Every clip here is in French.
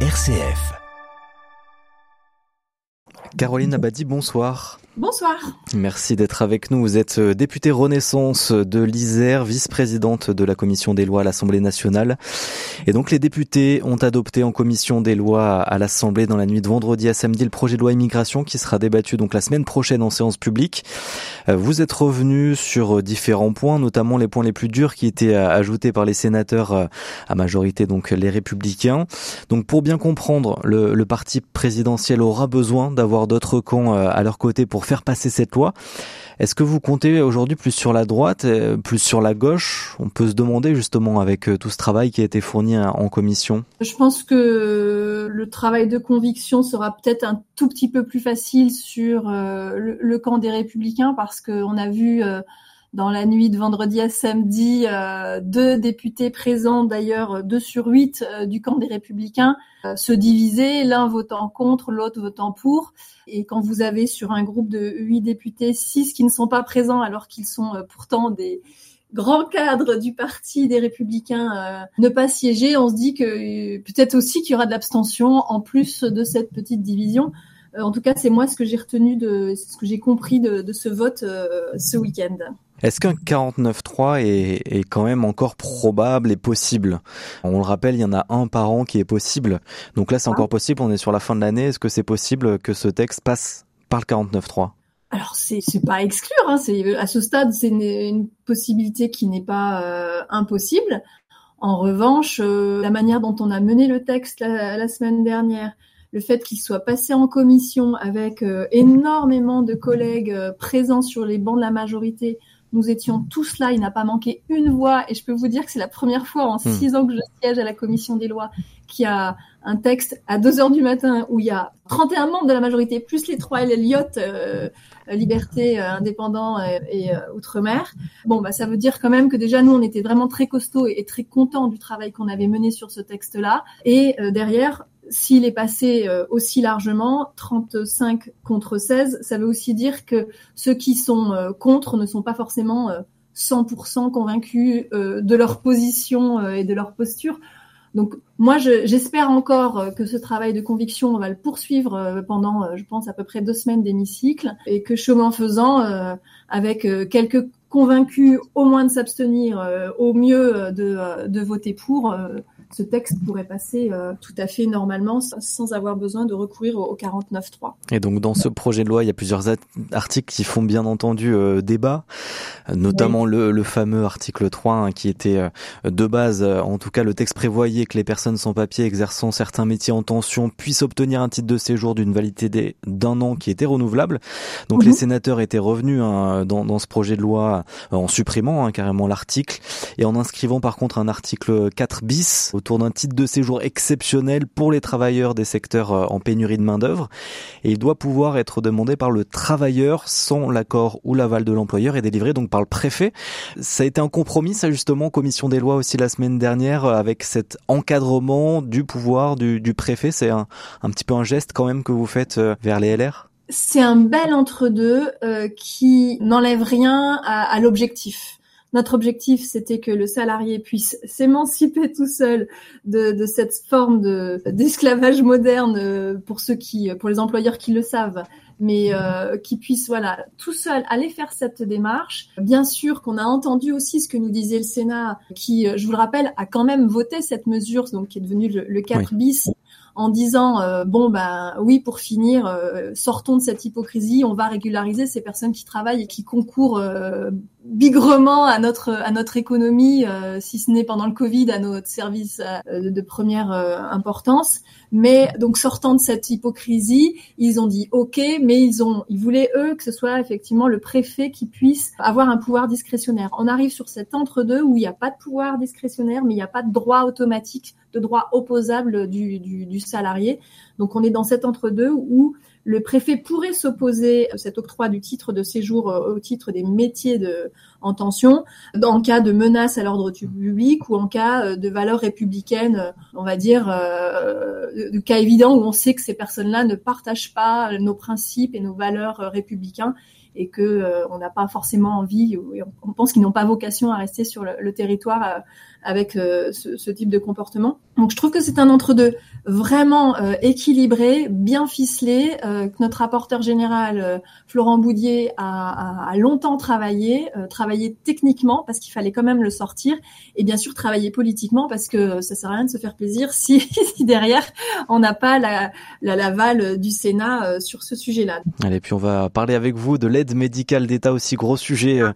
RCF. Caroline Abadi, bonsoir. Bonsoir. Merci d'être avec nous. Vous êtes euh, députée Renaissance de l'Isère, vice-présidente de la commission des lois à l'Assemblée nationale. Et donc les députés ont adopté en commission des lois à l'Assemblée dans la nuit de vendredi à samedi le projet de loi immigration qui sera débattu donc la semaine prochaine en séance publique. Euh, vous êtes revenu sur différents points, notamment les points les plus durs qui étaient euh, ajoutés par les sénateurs à majorité donc les républicains. Donc pour bien comprendre, le, le parti présidentiel aura besoin d'avoir d'autres camps à leur côté pour faire passer cette loi. Est-ce que vous comptez aujourd'hui plus sur la droite, euh, plus sur la gauche? On peut se demander justement avec euh, tout ce travail qui a été fourni hein, en commission. Je pense que le travail de conviction sera peut-être un tout petit peu plus facile sur euh, le, camp des républicains parce qu'on a vu dans la nuit de vendredi à samedi, euh, deux députés présents, d'ailleurs deux sur huit euh, du camp des républicains, euh, se diviser, l'un votant contre, l'autre votant pour. Et quand vous avez sur un groupe de huit députés, six qui ne sont pas présents alors qu'ils sont pourtant des grands cadres du parti des républicains ne pas siéger, on se dit que peut-être aussi qu'il y aura de l'abstention en plus de cette petite division. en tout cas, c'est moi ce que j'ai retenu de, ce que j'ai compris de, de ce vote ce week-end. Est-ce qu'un 49.3 est, est quand même encore probable et possible? On le rappelle, il y en a un par an qui est possible. Donc là, c'est encore possible. On est sur la fin de l'année. Est-ce que c'est possible que ce texte passe par le 49.3 alors c'est pas à exclure, hein. à ce stade c'est une, possibilité qui n'est pas euh, impossible. En revanche, euh, la manière dont on a mené le texte la, semaine dernière, le fait qu'il soit passé en commission avec euh, énormément de collègues présents sur les bancs de la majorité, nous étions tous là, il n'a pas manqué une voix, et je peux vous dire que c'est la première fois en hmm. six ans que je siège à la commission des lois qui a un texte à 2 heures du matin où il y a 31 membres de la majorité, plus les trois Elliott, euh, Liberté, euh, Indépendant et, euh, Outre-mer. Bon, bah, ça veut dire quand même que déjà, nous, on était vraiment très costauds et, et très contents du travail qu'on avait mené sur ce texte-là. Et derrière, s'il est passé euh, aussi largement, 35 contre 16, ça veut aussi dire que ceux qui sont euh, contre ne sont pas forcément 100% euh, convaincus de leur position et de leur posture. Donc moi, j'espère encore que ce travail de conviction, on va le poursuivre pendant, je pense, à peu près deux semaines d'hémicycle, et que chemin faisant, avec quelques convaincus au moins de s'abstenir, au mieux de, de voter pour, ce texte pourrait passer euh, tout à fait normalement sans avoir besoin de recourir au 49.3. Et donc dans ce projet de loi, il y a plusieurs articles qui font bien entendu euh, débat, notamment le, le, fameux article 3 hein, qui était euh, de base, en tout cas le texte prévoyait que les personnes sans papier exerçant certains métiers en tension puissent obtenir un titre de séjour d'une validité d'un an qui était renouvelable. Donc les mhm. sénateurs étaient revenus hein, dans, dans, ce projet de loi en supprimant hein, carrément l'article et en inscrivant par contre un article 4 bis autour d'un titre de séjour exceptionnel pour les travailleurs des secteurs euh, en pénurie de main-d'œuvre. Et il doit pouvoir être demandé par le travailleur sans l'accord ou l'aval de l'employeur et délivré donc par le préfet. Ça a été un compromis, ça justement, commission des lois aussi la semaine dernière, euh, avec cet encadrement du pouvoir du, préfet. C'est un, petit peu un geste quand même que vous faites euh, vers les LR c'est un bel entre-deux qui n'enlève rien à l'objectif. Notre objectif, c'était que le salarié puisse s'émanciper tout seul de, cette forme de d'esclavage moderne euh, pour ceux qui, pour les employeurs qui le savent, mais euh, qui puisse voilà tout seul aller faire cette démarche. Bien sûr qu'on a entendu aussi ce que nous disait le Sénat, qui, euh, je vous le rappelle, a quand même voté cette mesure, donc qui est devenue le, 4 bis, en disant euh, bon ben oui pour finir euh, sortons de cette hypocrisie on va régulariser ces personnes qui travaillent et qui concourent euh, bigrement à notre à notre économie si ce n'est pendant le Covid à notre service de première importance mais donc sortant de cette hypocrisie ils ont dit ok mais ils ont ils voulaient eux que ce soit effectivement le préfet qui puisse avoir un pouvoir discrétionnaire on arrive sur cet entre deux où il n'y a pas de pouvoir discrétionnaire mais il n'y a pas de droit automatique de droit opposable du, du, salarié. Donc on est dans cet entre-deux où le préfet pourrait s'opposer à cet octroi du titre de séjour euh, au titre des métiers de, en tension, en cas de menace à l'ordre public ou en cas euh, de valeur républicaine, on va dire, euh, de cas évident où on sait que ces personnes-là ne partagent pas nos principes et nos valeurs républicains et que on n'a pas forcément envie, on pense qu'ils n'ont pas vocation à rester sur le, territoire avec ce, type de comportement. Donc je trouve que c'est un entre-deux vraiment équilibré, bien ficelé, que notre rapporteur général Florent Boudier a, longtemps travaillé techniquement parce qu'il fallait quand même le sortir, et bien sûr travailler politiquement parce que ça sert à rien de se faire plaisir si, derrière on n'a pas la, la l'aval du Sénat sur ce sujet-là. Allez, puis on va parler avec vous de l'aide médicale d'État, aussi gros sujet euh,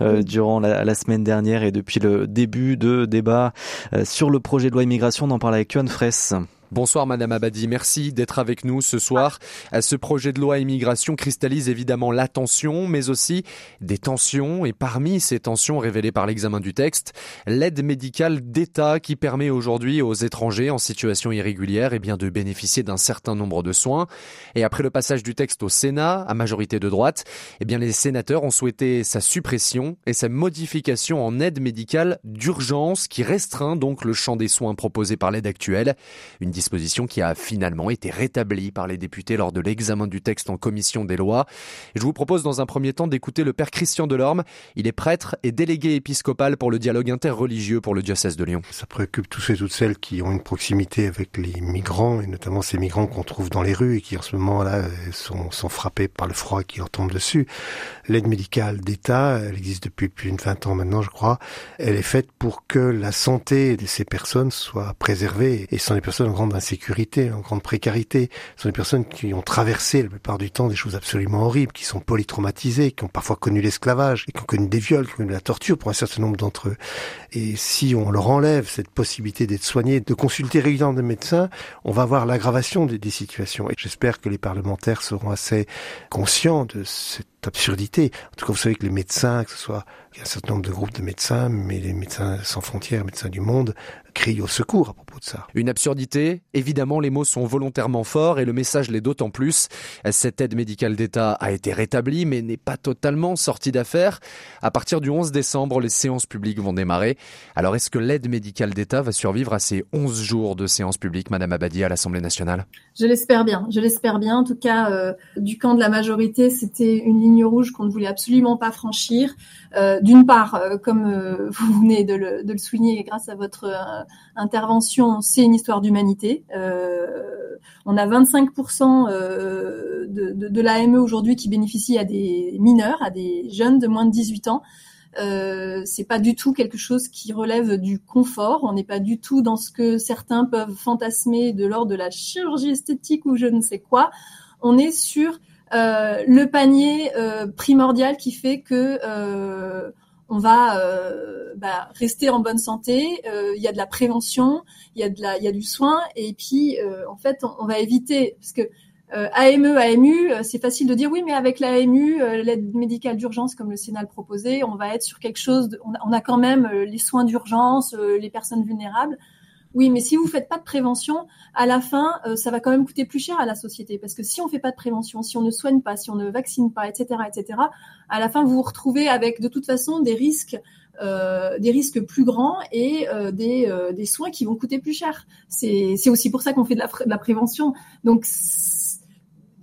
euh, durant la, semaine dernière et depuis le début de débat euh, sur le projet de loi immigration. On en parle avec Johan Fraisse. Bonsoir Madame Abadi, merci d'être avec nous ce soir. Ce projet de loi immigration cristallise évidemment l'attention, mais aussi des tensions, et parmi ces tensions révélées par l'examen du texte, l'aide médicale d'État qui permet aujourd'hui aux étrangers en situation irrégulière et eh bien, de bénéficier d'un certain nombre de soins. Et après le passage du texte au Sénat, à majorité de droite, eh bien, les sénateurs ont souhaité sa suppression et sa modification en aide médicale d'urgence qui restreint donc le champ des soins proposés par l'aide actuelle. Une disposition qui a finalement été rétablie par les députés lors de l'examen du texte en commission des lois. je vous propose dans un premier temps d'écouter le père Christian Delorme. Il est prêtre et délégué épiscopal pour le dialogue interreligieux pour le diocèse de Lyon. Ça préoccupe tous et toutes celles qui ont une proximité avec les migrants et notamment ces migrants qu'on trouve dans les rues et qui en ce moment-là sont, sont frappés par le froid qui leur tombe dessus. L'aide médicale d'État, elle existe depuis plus de 20 ans maintenant, je crois. Elle est faite pour que la santé de ces personnes soit préservée et ce sont des personnes en grande insécurité, en grande précarité. Ce sont des personnes qui ont traversé la plupart du temps des choses absolument horribles, qui sont polytraumatisées, qui ont parfois connu l'esclavage, qui ont connu des viols, qui ont connu la torture pour un certain nombre d'entre eux. Et si on leur enlève cette possibilité d'être soignés, de consulter régulièrement des médecins, on va voir l'aggravation des, des situations. Et j'espère que les parlementaires seront assez conscients de cette absurdité. En tout cas, vous savez que les médecins, que ce soit il y a un certain nombre de groupes de médecins, mais les médecins sans frontières, médecins du monde, crient au secours à propos de ça. Une absurdité, évidemment les mots sont volontairement forts et le message l'est d'autant plus. Cette aide médicale d'État a été rétablie mais n'est pas totalement sortie d'affaire. À partir du 11 décembre, les séances publiques vont démarrer. Alors est-ce que l'aide médicale d'État va survivre à ces 11 jours de séances publiques, Madame Abadi, à l'Assemblée nationale? Je l'espère bien, je l'espère bien. En tout cas, euh, du camp de la majorité, c'était une ligne rouge qu'on ne voulait absolument pas franchir. Euh, D'une part, euh, comme euh, vous venez de le, souligner grâce à votre intervention, c'est une histoire d'humanité. on a 25% de, l'AME aujourd'hui qui bénéficie à des mineurs, à des jeunes de moins de 18 ans. Euh, c'est pas du tout quelque chose qui relève du confort. On n'est pas du tout dans ce que certains peuvent fantasmer de l'ordre de la chirurgie esthétique ou je ne sais quoi. On est sur le panier euh, primordial qui fait que euh, on va bah, rester en bonne santé. Il y a de la prévention, il y a de la, il du soin, et puis en fait on, va éviter parce que AME, AMU, c'est facile de dire oui, mais avec l'AMU, l'aide médicale d'urgence, comme le Sénat le proposait, on va être sur quelque chose. De, on, a, quand même les soins d'urgence, les personnes vulnérables. Oui, mais si vous faites pas de prévention, à la fin, euh, ça va quand même coûter plus cher à la société. Parce que si on fait pas de prévention, si on ne soigne pas, si on ne vaccine pas, etc., etc., à la fin, vous vous retrouvez avec de toute façon des risques, euh, des risques plus grands et euh, des, soins qui vont coûter plus cher. C'est aussi pour ça qu'on fait de la, de prévention. Donc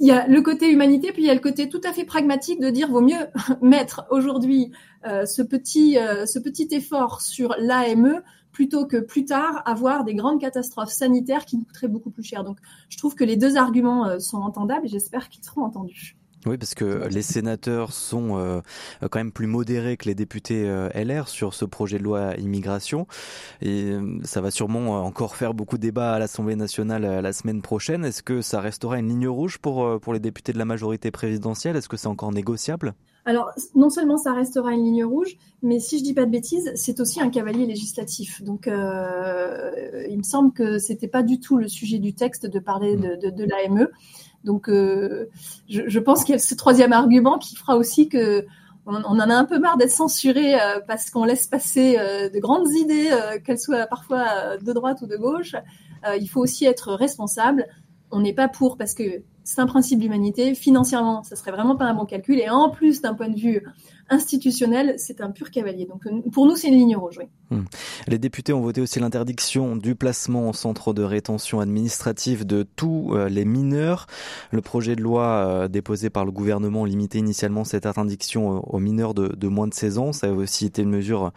il y a le côté humanité, puis il y a le côté tout à fait pragmatique de dire vaut mieux mettre aujourd'hui ce ce petit effort sur l'AME plutôt que plus tard avoir des grandes catastrophes sanitaires qui nous coûteraient beaucoup plus cher. Donc je trouve que les deux arguments euh, sont entendables et j'espère qu'ils seront entendus. Oui, parce que les sénateurs sont euh, quand même plus modérés que les députés euh, LR sur ce projet de loi immigration. Et ça va sûrement encore faire beaucoup de débats à l'Assemblée nationale la semaine prochaine. Est-ce que ça restera une ligne rouge pour, pour les députés de la majorité présidentielle? Est-ce que c'est encore négociable? Alors, non seulement ça restera une ligne rouge, mais si je dis pas de bêtises, c'est aussi un cavalier législatif. Donc, euh, il me semble que c'était pas du tout le sujet du texte de parler de, l'AME. Donc, euh, je, pense qu'il y a ce troisième argument qui fera aussi que on, en a un peu marre d'être censuré euh, parce qu'on laisse passer de grandes idées, qu'elles soient parfois de droite ou de gauche. il faut aussi être responsable. On n'est pas pour parce que c'est un principe d'humanité. Financièrement, ça serait vraiment pas un bon calcul. Et en plus, d'un point de vue institutionnel, c'est un pur cavalier. Donc pour nous, c'est une ligne rouge. Oui. Hmm. Les députés ont voté aussi l'interdiction du placement en centre de rétention administrative de tous euh, les mineurs. Le projet de loi euh, déposé par le gouvernement limitait initialement cette interdiction aux mineurs de, moins de 16 ans. Ça a aussi été une mesure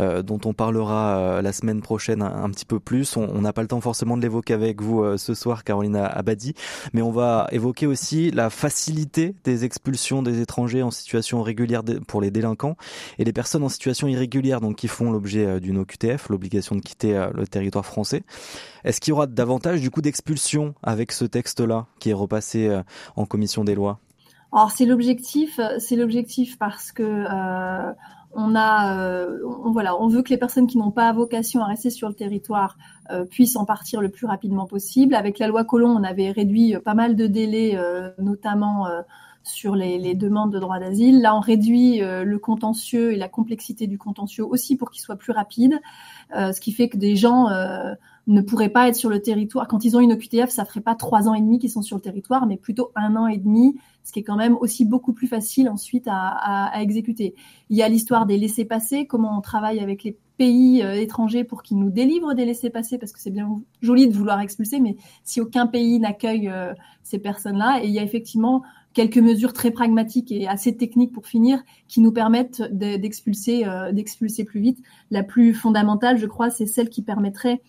euh, dont on parlera la semaine prochaine un, petit peu plus. On n'a pas le temps forcément de l'évoquer avec vous ce soir, Carolina Abadi, mais on va évoquer aussi la facilité des expulsions des étrangers en situation régulière pour les délinquants et les personnes en situation irrégulière, donc qui font l'objet euh, d'une OQTF, l'obligation de quitter euh, le territoire français. Est-ce qu'il y aura davantage du coup d'expulsion avec ce texte-là qui est repassé euh, en commission des lois? Alors c'est l'objectif, c'est l'objectif parce que on a, on, voilà, on veut que les personnes qui n'ont pas vocation à rester sur le territoire puissent en partir le plus rapidement possible. Avec la loi Colomb, on avait réduit pas mal de délais, notamment sur les, demandes de droit d'asile. Là, on réduit euh, le contentieux et la complexité du contentieux aussi pour qu'il soit plus rapide, euh, ce qui fait que des gens euh, ne pourraient pas être sur le territoire. Quand ils ont une OQTF, ça ferait pas trois ans et demi qu'ils sont sur le territoire, mais plutôt un an et demi, ce qui est quand même aussi beaucoup plus facile ensuite à, à exécuter. Il y a l'histoire des laissés-passer, comment on travaille avec les pays étrangers pour qu'ils nous délivrent des laissés-passer, parce que c'est bien joli de vouloir expulser, mais si aucun pays n'accueille ces personnes-là, et il y a effectivement quelques mesures très pragmatiques et assez techniques pour finir qui nous permettent d'expulser euh, d'expulser plus vite. La plus fondamentale, je crois, c'est celle qui permettrait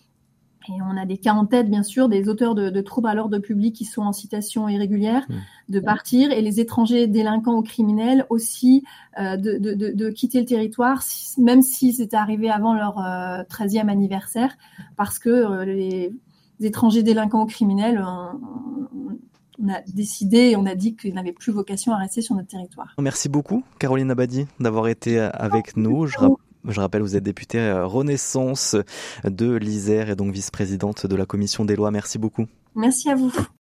et on a des cas en tête, bien sûr, des auteurs de, troubles à l'ordre public qui sont en citation irrégulière, mmh. de partir, et les étrangers délinquants ou criminels aussi euh, de, de, quitter le territoire, même s'ils étaient arrivés avant leur 13e euh, anniversaire, parce que les, étrangers délinquants ou criminels on a décidé, on a dit qu'il n'avait plus vocation à rester sur notre territoire. Merci beaucoup, Caroline Abadi, d'avoir été avec nous. Je, je, rappelle, vous êtes députée euh, Renaissance de l'Isère et donc vice-présidente de la commission des lois. Merci beaucoup. Merci à vous.